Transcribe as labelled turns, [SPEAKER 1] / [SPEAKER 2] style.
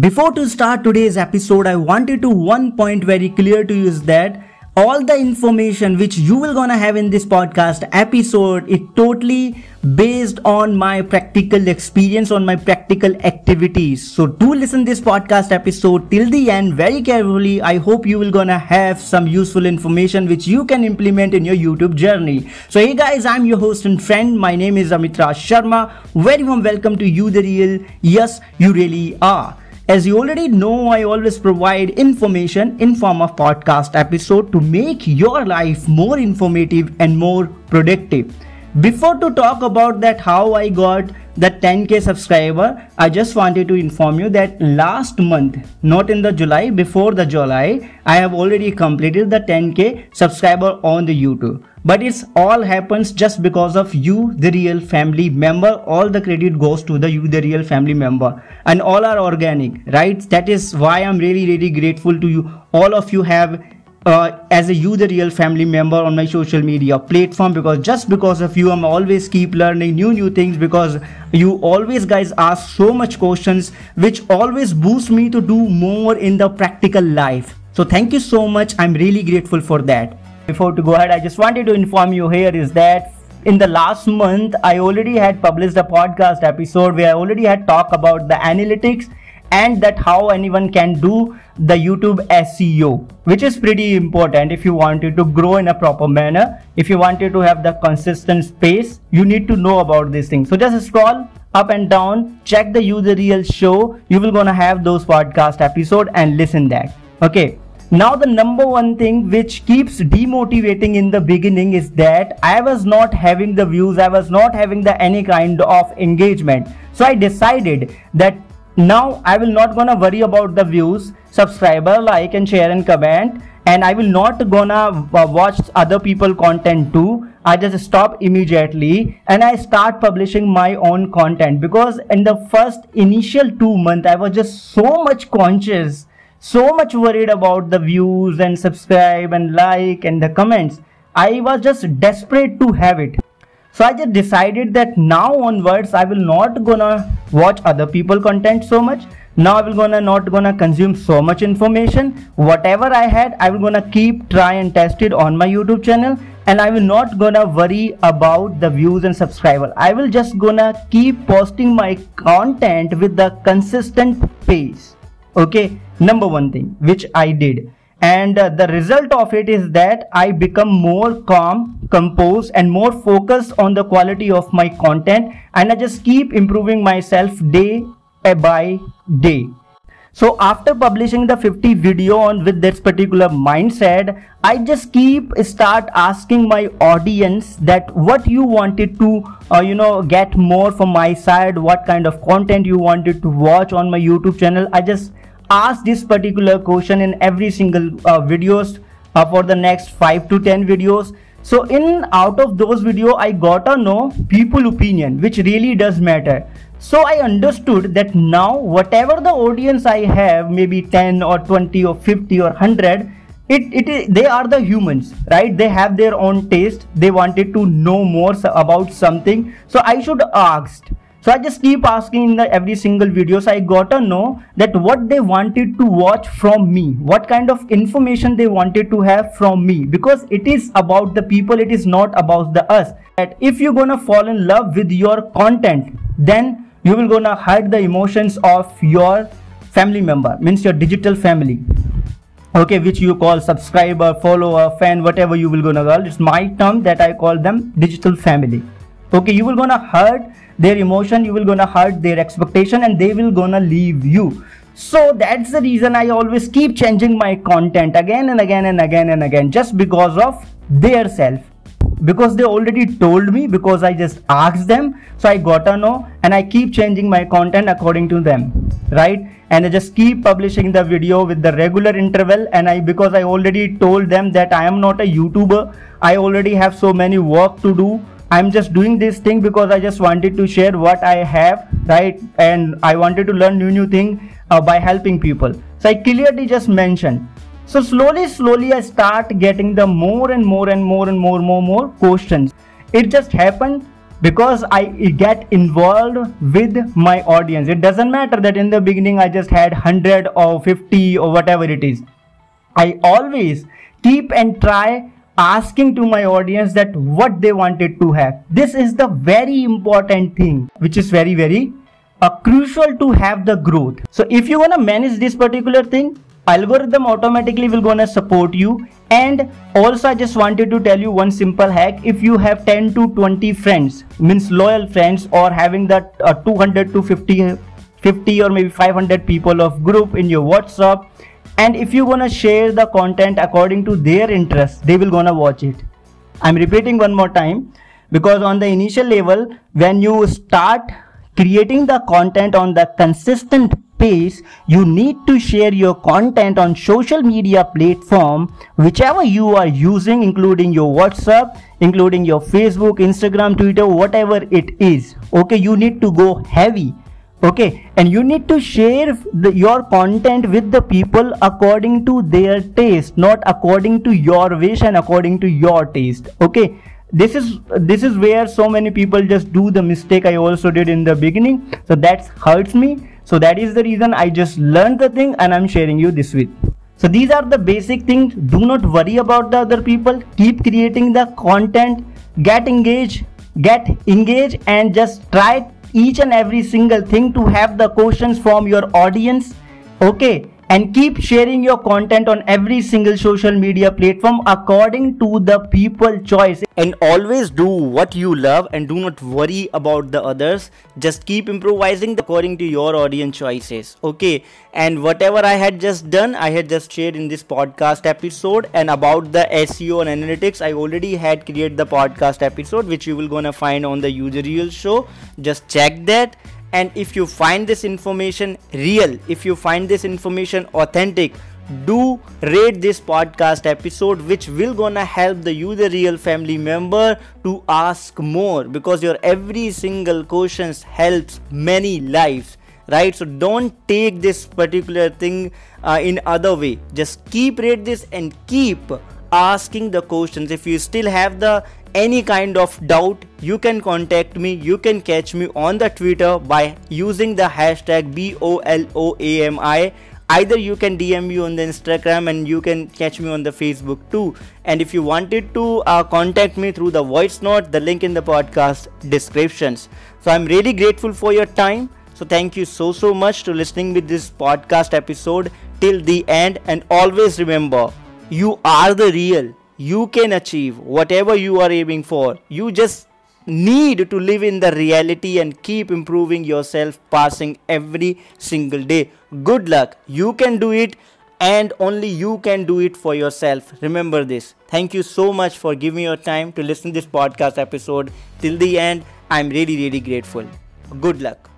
[SPEAKER 1] Before to start today's episode, I wanted to one point very clear to you is that all the information which you will gonna have in this podcast episode is totally based on my practical experience on my practical activities. So do listen this podcast episode till the end very carefully. I hope you will gonna have some useful information which you can implement in your youtube journey. So hey guys i'm your host and friend. My name is amitra sharma. Very warm welcome to you the real. Yes you really are as you already know, I always provide information in form of podcast episode to make your life more informative and more productive. Before to talk about that how I got the 10k subscriber, I just wanted to inform you that last month, not in the July, before the July, I have already completed the 10k subscriber on the YouTube. But it's all happens just because of you the real family member. All the credit goes to the you the real family member. And all are organic right? That is why i'm really really grateful to you. All of you have uh, as a you the real family member on my social media platform because just because of you i'm always keep learning new new things because you always guys ask so much questions which always boost me to do more in the practical life. So thank you so much. I'm really grateful for that. Before to go ahead, I just wanted to inform you here is that in the last month, I already had published a podcast episode where I already had talked about the analytics and that how anyone can do the YouTube SEO, which is pretty important if you wanted to grow in a proper manner. If you wanted to have the consistent space, you need to know about these things. So just scroll up and down, check the the Real show. You will gonna have those podcast episode and listen that. Okay. Now the number one thing which keeps demotivating in the beginning is that I was not having the views, I was not having the any kind of engagement. So I decided that now I will not gonna worry about the views, subscriber, like and share and comment and I will not gonna uh, watch other people content too. I just stop immediately and I start publishing my own content because in the first initial two months I was just so much conscious so much worried about the views and subscribe and like and the comments. I was just desperate to have it. So I just decided that now onwards I will not gonna watch other people content so much. Now I will gonna not gonna consume so much information. Whatever I had, I will gonna keep try and test it on my YouTube channel and I will not gonna worry about the views and subscriber. I will just gonna keep posting my content with the consistent pace. Okay number one thing which i did and uh, the result of it is that i become more calm composed and more focused on the quality of my content. And i just keep improving myself day by day. So after publishing the 50 video on with this particular mindset i just keep start asking my audience that what you wanted to uh, you know get more from my side what kind of content you wanted to watch on my youtube channel. I just ask this particular question in every single uh, videos uh, for the next 5 to 10 videos. So in out of those video i got to know people opinion which really does matter. So i understood that now whatever the audience i have maybe 10 or 20 or 50 or 100 it, it is they are the humans right? They have their own taste. They wanted to know more about something. So i should ask so I just keep asking in the every single video. So I got to know that what they wanted to watch from me, what kind of information they wanted to have from me, because it is about the people, it is not about the us. That if you're gonna fall in love with your content, then you will gonna hurt the emotions of your family member, means your digital family. Okay which you call subscriber follower fan whatever you will gonna call. It's my term that i call them digital family okay you will gonna hurt their emotion you will gonna hurt their expectation and they will gonna leave you. So that's the reason i always keep changing my content again and again and again and again just because of their self. Because they already told me because i just asked them so i gotta know and i keep changing my content according to them right? And i just keep publishing the video with the regular interval and i because i already told them that i am not a youtuber i already have so many work to do i'm just doing this thing because i just wanted to share what i have right and i wanted to learn new new thing uh, by helping people so i clearly just mentioned so slowly slowly i start getting the more and more and more and more more more questions it just happened because I get involved with my audience. It doesn't matter that in the beginning I just had 100 or 50 or whatever it is. I always keep and try asking to my audience that what they wanted to have. This is the very important thing which is very very uh, crucial to have the growth. So if you want to manage this particular thing, algorithm automatically will gonna support you and also i just wanted to tell you one simple hack if you have 10 to 20 friends means loyal friends or having that uh, 200 to 50 50 or maybe 500 people of group in your whatsapp and if you gonna share the content according to their interest they will gonna watch it. I'm repeating one more time because on the initial level when you start creating the content on the consistent pace you need to share your content on social media platform whichever you are using including your whatsapp including your facebook instagram twitter whatever it is. Okay you need to go heavy okay and you need to share the, your content with the people according to their taste not according to your wish and according to your taste. Okay this is this is where so many people just do the mistake i also did in the beginning. So that hurts me. So that is the reason i just learned the thing and i'm sharing you this with. So these are the basic things. Do not worry about the other people. Keep creating the content. Get engaged. Get engaged and just try each and every single thing to have the questions from your audience. Okay and keep sharing your content on every single social media platform according to the people choice.
[SPEAKER 2] And always do what you love and do not worry about the others. Just keep improvising according to your audience choices. Okay? And whatever i had just done i had just shared in this podcast episode. And about the seo and analytics i already had created the podcast episode which you will gonna find on the user real show. Just check that and if you find this information real if you find this information authentic do rate this podcast episode which will gonna help the you the real family member to ask more because your every single questions helps many lives right? So don't take this particular thing uh, in other way. Just keep rate this and keep asking the questions. If you still have the any kind of doubt you can contact me you can catch me on the twitter by using the hashtag boloami either you can dm me on the instagram and you can catch me on the facebook too. And if you wanted to uh, contact me through the voice note the link in the podcast descriptions. So i'm really grateful for your time. So thank you so so much to listening with this podcast episode till the end. And always remember you are the real you can achieve whatever you are aiming for. You just need to live in the reality and keep improving yourself, passing every single day. Good luck. You can do it and only you can do it for yourself. Remember this. Thank you so much for giving me your time to listen to this podcast episode till the end. I'm really, really grateful. Good luck.